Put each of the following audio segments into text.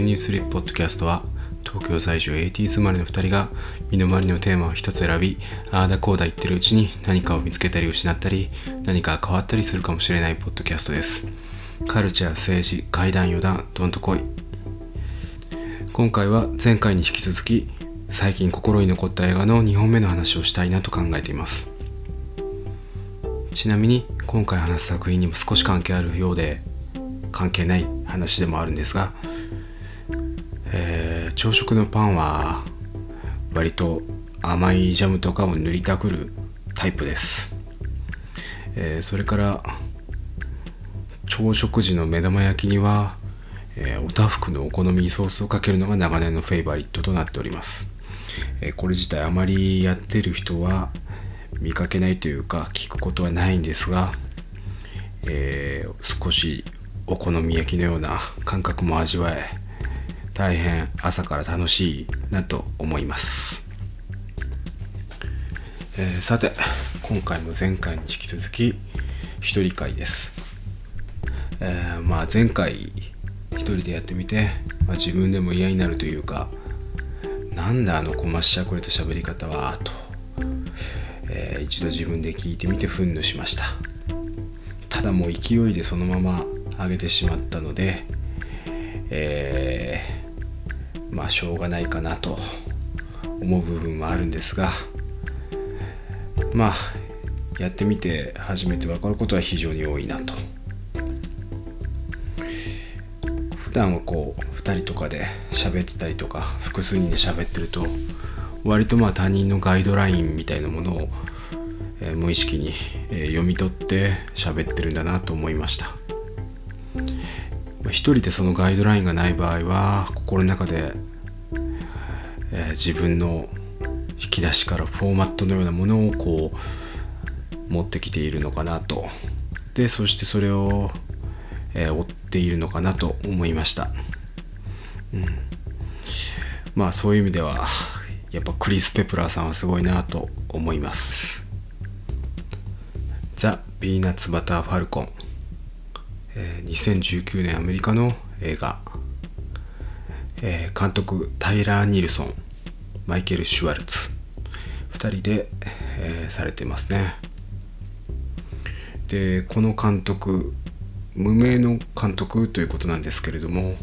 ニュースリップポッドキャストは東京在住 80s 生まれの2人が身の回りのテーマを一つ選びああだこうだ言ってるうちに何かを見つけたり失ったり何か変わったりするかもしれないポッドキャストです。カルチャー政治怪談余談どんとこい。今回は前回に引き続き最近心に残った映画の2本目の話をしたいなと考えています。ちなみに今回話す作品にも少し関係あるようで関係ない話でもあるんですが、えー、朝食のパンは割と甘いジャムとかを塗りたくるタイプです、えー、それから朝食時の目玉焼きには、えー、おたふくのお好みソースをかけるのが長年のフェイバリットとなっております、えこれ自体あまりやってる人は見かけないというか聞くことはないんですが、え、少しお好み焼きのような感覚も味わえ大変朝から楽しいなと思います、えー、さて今回も前回に引き続き一人会です、えー、まあ前回一人でやってみて、まあ、自分でも嫌になるというかなんだあのこましゃくれた喋り方はとえー、一度自分で聞いてみて憤怒しました。ただもう勢いでそのまま上げてしまったのでえ、まあしょうがないかなと思う部分はあるんですがまあやってみて初めて分かることは非常に多いなと。普段はこう2人とかで喋ってたりとか複数人で喋ってると割とまあ他人のガイドラインみたいなものを、えー、無意識に、読み取って喋ってるんだなと思いました、一人でそのガイドラインがない場合は心の中で、えー、自分の引き出しからフォーマットのようなものをこう持ってきているのかなと。でそしてそれを、え追っているのかなと思いました、うん、まあそういう意味ではやっぱクリス・ペプラーさんはすごいなと思います。ザ・ピーナッツ・バター・ファルコン、え、2019年アメリカの映画、え、監督タイラー・ニルソンマイケル・シュワルツ。2人で、え、されてますね。でこの監督無名の監督ということなんですけれども、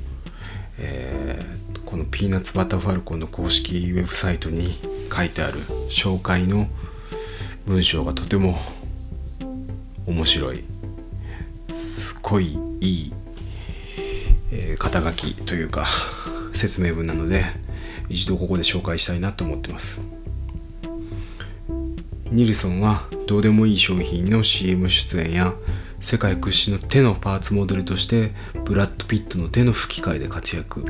えー、このピーナッツバタファルコンの公式ウェブサイトに書いてある紹介の文章がとても面白い。すごいいい、えー、肩書きというか 説明文なので一度ここで紹介したいなと思ってます。ニルソンはどうでもいい商品の CM 出演や世界屈指の手のパーツモデルとしてブラッド・ピットの手の吹き替えで活躍。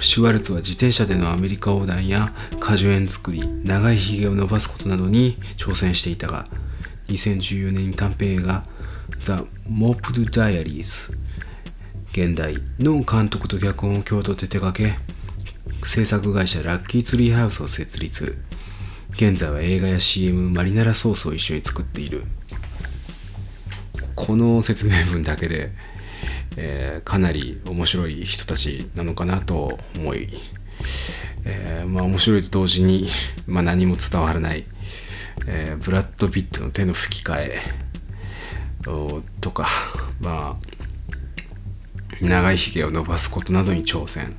シュワルツは自転車でのアメリカ横断や果樹園作り長いひげを伸ばすことなどに挑戦していたが2014年に短編映画「ザ・モープド・ダイアリーズ」現代の監督と脚本を共同で手掛け制作会社ラッキーツリーハウスを設立。現在は映画や CM マリナラソースを一緒に作っている。この説明文だけでえー、かなり面白い人たちなのかなと思い、えー、まあ面白いと同時に、まあ、何も伝わらない、えー、ブラッド・ピットの手の吹き替え。とか まあ長いひげを伸ばすことなどに挑戦、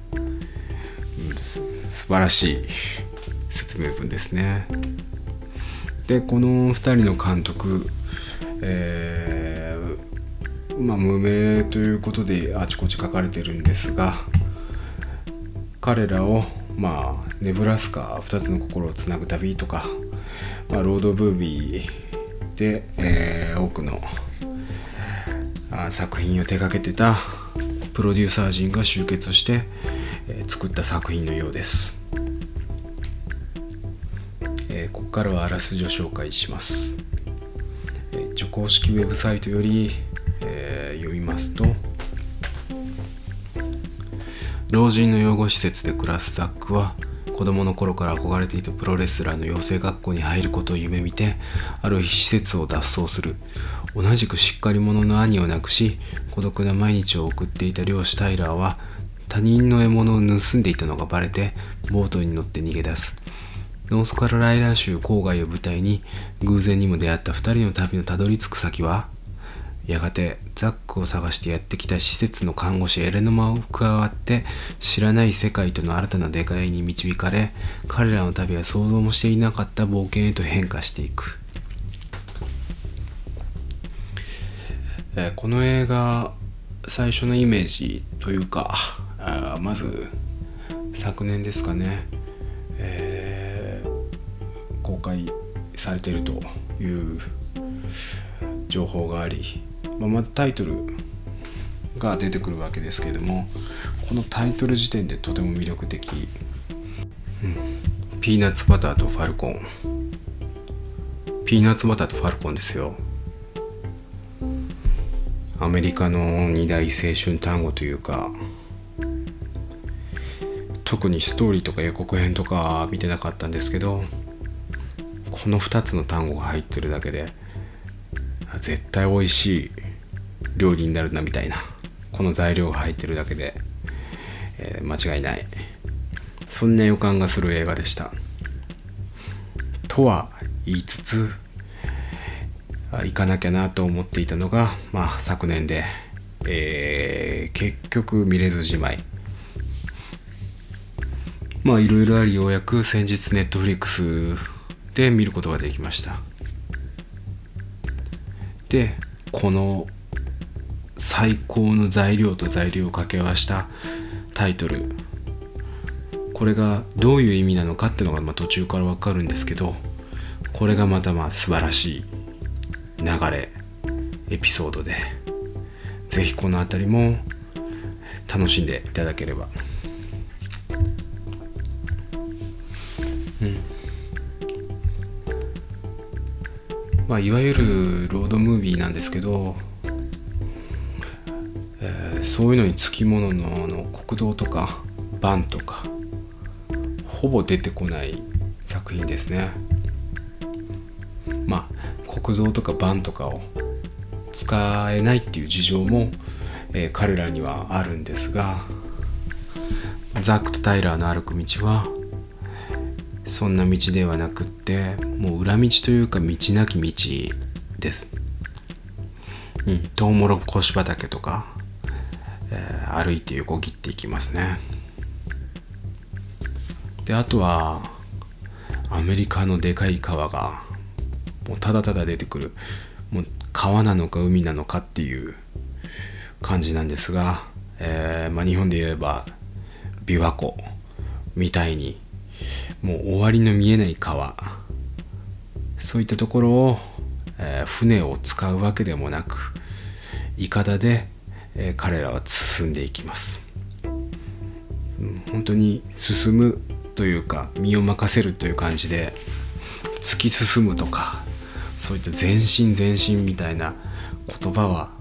す素晴らしい説明文ですね。でこの2人の監督、えーまあ、無名ということであちこち書かれてるんですが彼らをまあネブラスカ2つの心をつなぐ旅とか、まあ、ロードブービーで、えー、多くの作品を手掛けてたプロデューサー陣が集結して、えー、作った作品のようです、えー、ここからはあらすじを紹介します、えー、一応公式ウェブサイトよりえー、読みますと老人の養護施設で暮らすザックは子供の頃から憧れていたプロレスラーの養成学校に入ることを夢見てある日施設を脱走する。同じくしっかり者の兄を亡くし孤独な毎日を送っていた漁師タイラーは他人の獲物を盗んでいたのがバレてボートに乗って逃げ出す。ノースカロライナ州郊外を舞台に偶然にも出会った2人の旅のたどり着く先はやがてザックを探してやってきた施設の看護師エレノマを加わって知らない世界との新たな出会いに導かれ彼らの旅は想像もしていなかった冒険へと変化していく、えーこの映画最初のイメージというかあまず昨年ですかね、えー公開されているという情報があり、まあ、まずタイトルが出てくるわけですけれどもこのタイトル時点でとても魅力的、うん、ピーナッツバターとファルコン。ピーナッツバターとファルコンですよ。アメリカの二大青春単語というか特にストーリーとか予告編とか見てなかったんですけどこの2つの単語が入ってるだけで絶対美味しい。料理になるなみたいなこの材料が入ってるだけで、えー間違いない。そんな予感がする映画でした。とは言いつつあ行かなきゃなと思っていたのが、まあ、昨年で、えー結局見れずじまい。まあいろいろありようやく先日ネットフリックスで見ることができました。でこの最高の材料と材料を掛け合わせたタイトル。これがどういう意味なのかっていうのがまあ途中から分かるんですけどこれがまたまあ素晴らしい流れエピソードで。ぜひこの辺りも楽しんでいただければ。うん。まあ、いわゆるロードムービーなんですけど、そういうのにつきもののあの国道とかバンとかほぼ出てこない作品ですねまあ国道とかバンとかを使えないっていう事情も、えー彼らにはあるんですがザックとタイラーの歩く道はそんな道ではなくってもう裏道というか道なき道です。うん、トウモロコシ畑とか、歩いて横切っていきますね。であとはアメリカのでかい川がもうただただ出てくるもう川なのか海なのかっていう感じなんですが、えーまあ、日本で言えば琵琶湖みたいにもう終わりの見えない川そういったところを、えー船を使うわけでもなくいかだで、えー彼らは進んでいきます、うん本当に進むというか身を任せるという感じで突き進むとかそういった前進前進みたいな言葉は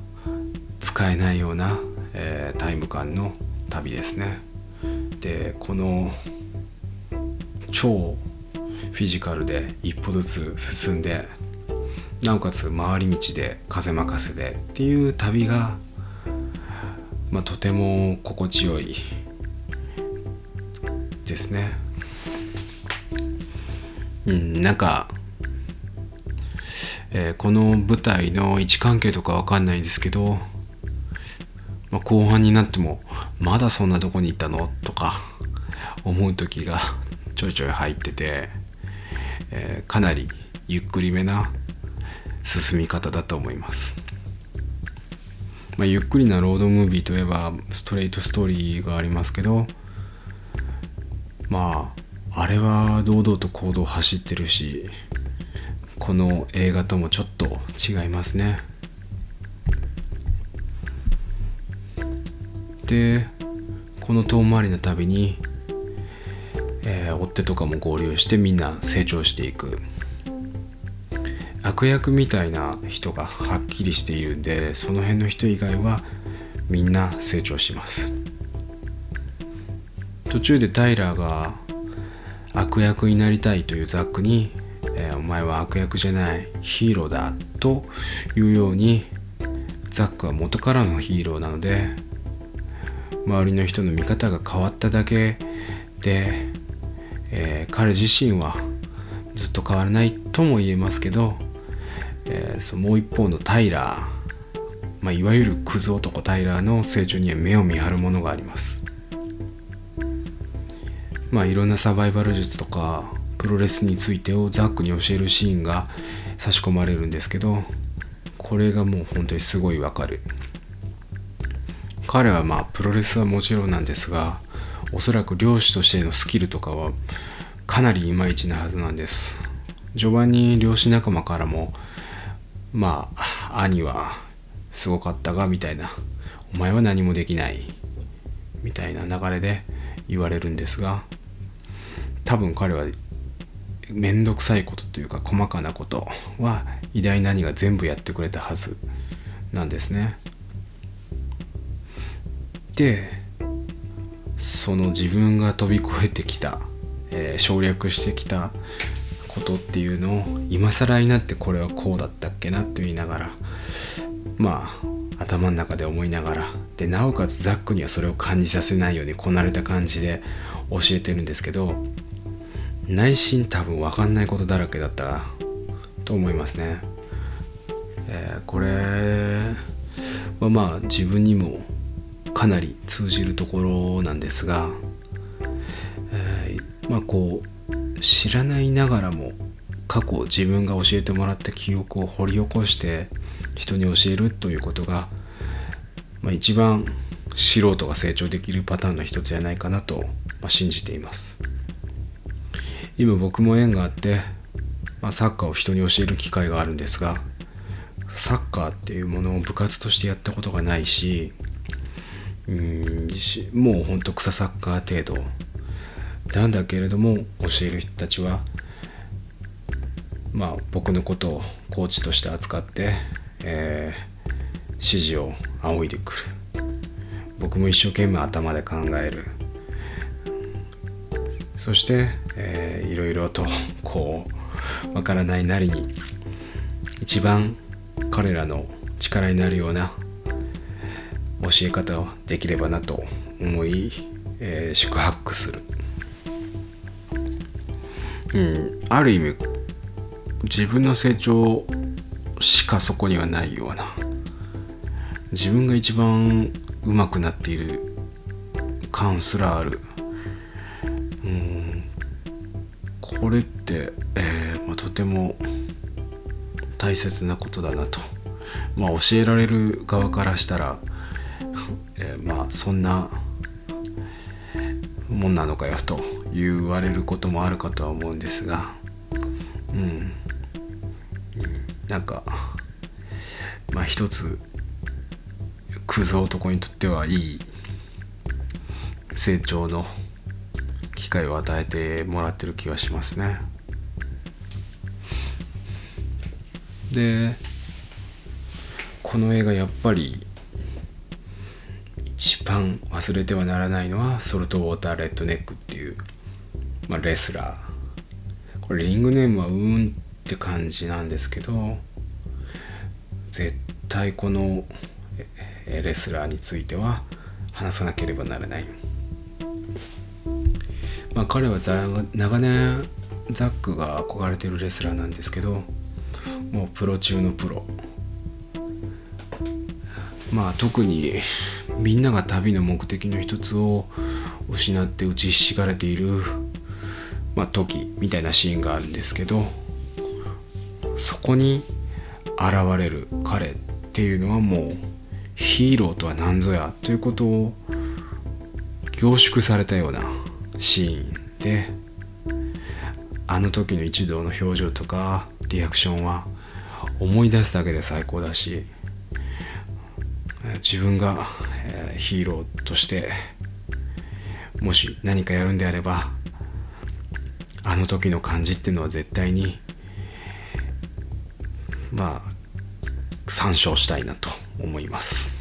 使えないような、えータイム感の旅ですね。でこの超フィジカルで一歩ずつ進んでなおかつ回り道で風任せでっていう旅が、まあ、とても心地よい。ですね。うんなんか、えーこの舞台の位置関係とかわかんないんですけど、まあ、後半になってもまだそんなとこにいたの？とか思う時がちょいちょい入ってて、えーかなりゆっくりめな進み方だと思います、まあ、ゆっくりなロードムービーといえばストレートストーリーがありますけどまああれは堂々と行動走ってるしこの映画ともちょっと違いますね。でこの遠回りの旅に、えー追っ手とかも合流してみんな成長していく。悪役みたいな人がはっきりしているんでその辺の人以外はみんな成長します。途中でタイラーが悪役になりたいというザックに、えー、お前は悪役じゃないヒーローだというようにザックは元からのヒーローなので周りの人の見方が変わっただけで、えー、彼自身はずっと変わらないとも言えますけど、えー、そもう一方のタイラー、まあ、いわゆるクズ男タイラーの成長には目を見張るものがあります。まあいろんなサバイバル術とかプロレスについてをザックに教えるシーンが差し込まれるんですけどこれがもう本当にすごいわかる。彼はまあプロレスはもちろんなんですがおそらく漁師としてのスキルとかはかなりいまいちなはずなんです。序盤に漁師仲間からもまあ兄はすごかったがみたいなお前は何もできないみたいな流れで言われるんですが多分彼は面倒くさいことというか細かなことは偉大な兄が全部やってくれたはずなんですね。でその自分が飛び越えてきた、えー、省略してきたことっていうのを今更になってこれはこうだったっけなと言いながらまあ頭の中で思いながらでなおかつザックにはそれを感じさせないようにこなれた感じで教えてるんですけど内心多分分かんないことだらけだったと思いますね。えー、これはまあ自分にもかなり通じるところなんですが、えー、まあこう知らないながらも過去自分が教えてもらった記憶を掘り起こして人に教えるということが、まあ、一番素人が成長できるパターンの一つじゃないかなと、信じています。今僕も縁があって、まあ、サッカーを人に教える機会があるんですがサッカーっていうものを部活としてやったことがないしうんもうほんと草サッカー程度なんだけれども教える人たちはまあ僕のことをコーチとして扱って、えー、指示を仰いでくる。僕も一生懸命頭で考える。そして、えー、いろいろとこうわからないなりに一番彼らの力になるような教え方をできればなと思い、えー、宿泊する、うん、ある意味自分の成長しかそこにはないような自分が一番上手くなっている感すらある。うん。これって、えーまあ、とても大切なことだなと、まあ、教えられる側からしたら、えー、まあそんなもんなのかよと。言われることもあるかとは思うんですがうん、なんかまあ一つクズ男にとってはいい成長の機会を与えてもらってる気はしますね。でこの映画やっぱり一番忘れてはならないのはソルトウォーターレッドネックっていう、まあ、レスラーこれリングネームはうんって感じなんですけど絶対このレスラーについては話さなければならない。まあ、彼は長年ザックが憧れてるレスラーなんですけどもうプロ中のプロまあ特にみんなが旅の目的の一つを失って打ちひしがれている、まあ、時みたいなシーンがあるんですけどそこに現れる彼っていうのはもうヒーローとは何ぞやということを凝縮されたようなシーンであの時の一同の表情とかリアクションは思い出すだけで最高だし自分がヒーローとしてもし何かやるんであればあの時の感じっていうのは絶対にまあ参照したいなと思います。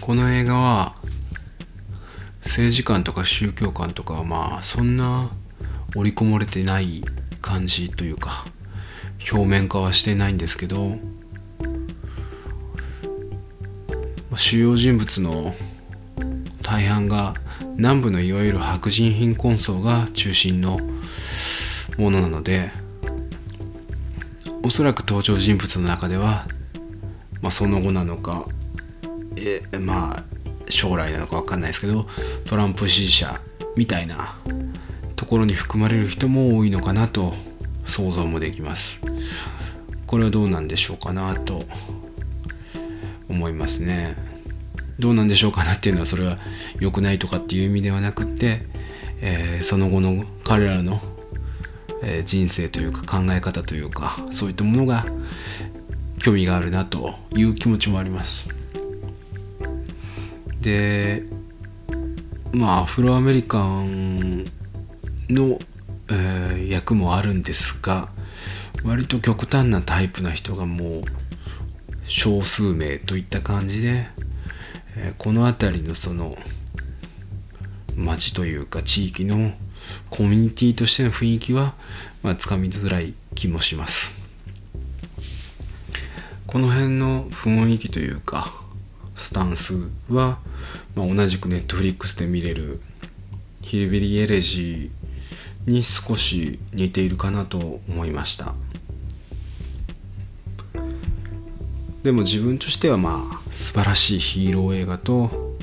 この映画は政治観とか宗教観とかはまあそんな織り込まれてない感じというか表面化はしてないんですけど主要人物の大半が南部のいわゆる白人貧困層が中心のものなのでおそらく登場人物の中では、まあ、その後なのかえまあ将来なのか分かんないですけどトランプ支持者みたいなところに含まれる人も多いのかなと想像もできます。これはどうなんでしょうかなと思いますね。どうなんでしょうかなっていうのはそれは良くないとかっていう意味ではなくって、えー、その後の彼らの、えー、人生というか考え方というかそういったものが興味があるなという気持ちもあります。でまあアフロアメリカンの、えー、役もあるんですが割と極端なタイプな人がもう少数名といった感じで、え、この辺りのその町というか地域のコミュニティとしての雰囲気は、まあ、つかみづらい気もします。この辺の雰囲気というかスタンスは、まあ、同じくネットフリックスで見れるヒルビリー・エレジーに少し似ているかなと思いました。でも自分としてはまあ素晴らしいヒーロー映画と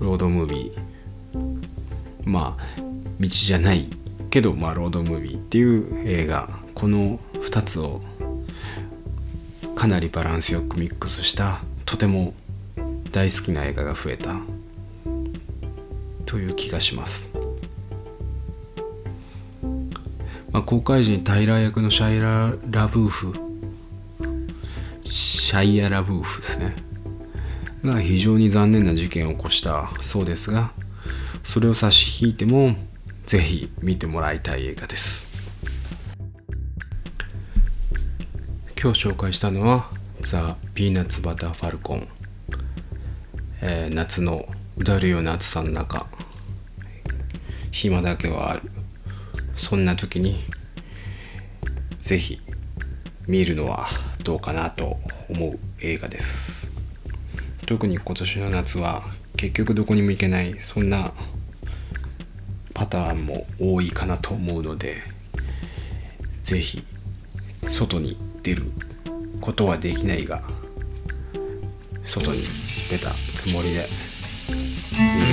ロードムービー。まあ道じゃないけどまあロードムービーっていう映画。この2つをかなりバランスよくミックスしたとても大好きな映画が増えた。という気がします、まあ、公開時にタイラー役のシャイラ・ラブーフシャイア・ラブーフですね。が非常に残念な事件を起こしたそうですがそれを差し引いてもぜひ見てもらいたい映画です。今日紹介したのはザ・ピーナッツ・バター・ファルコン、えー、夏のうだるような暑さの中。暇だけはある。そんな時にぜひ見るのはどうかなと思う映画です。特に今年の夏は結局どこにも行けないそんなパターンも多いかなと思うので是非外に出ることはできないが外に出たつもりで見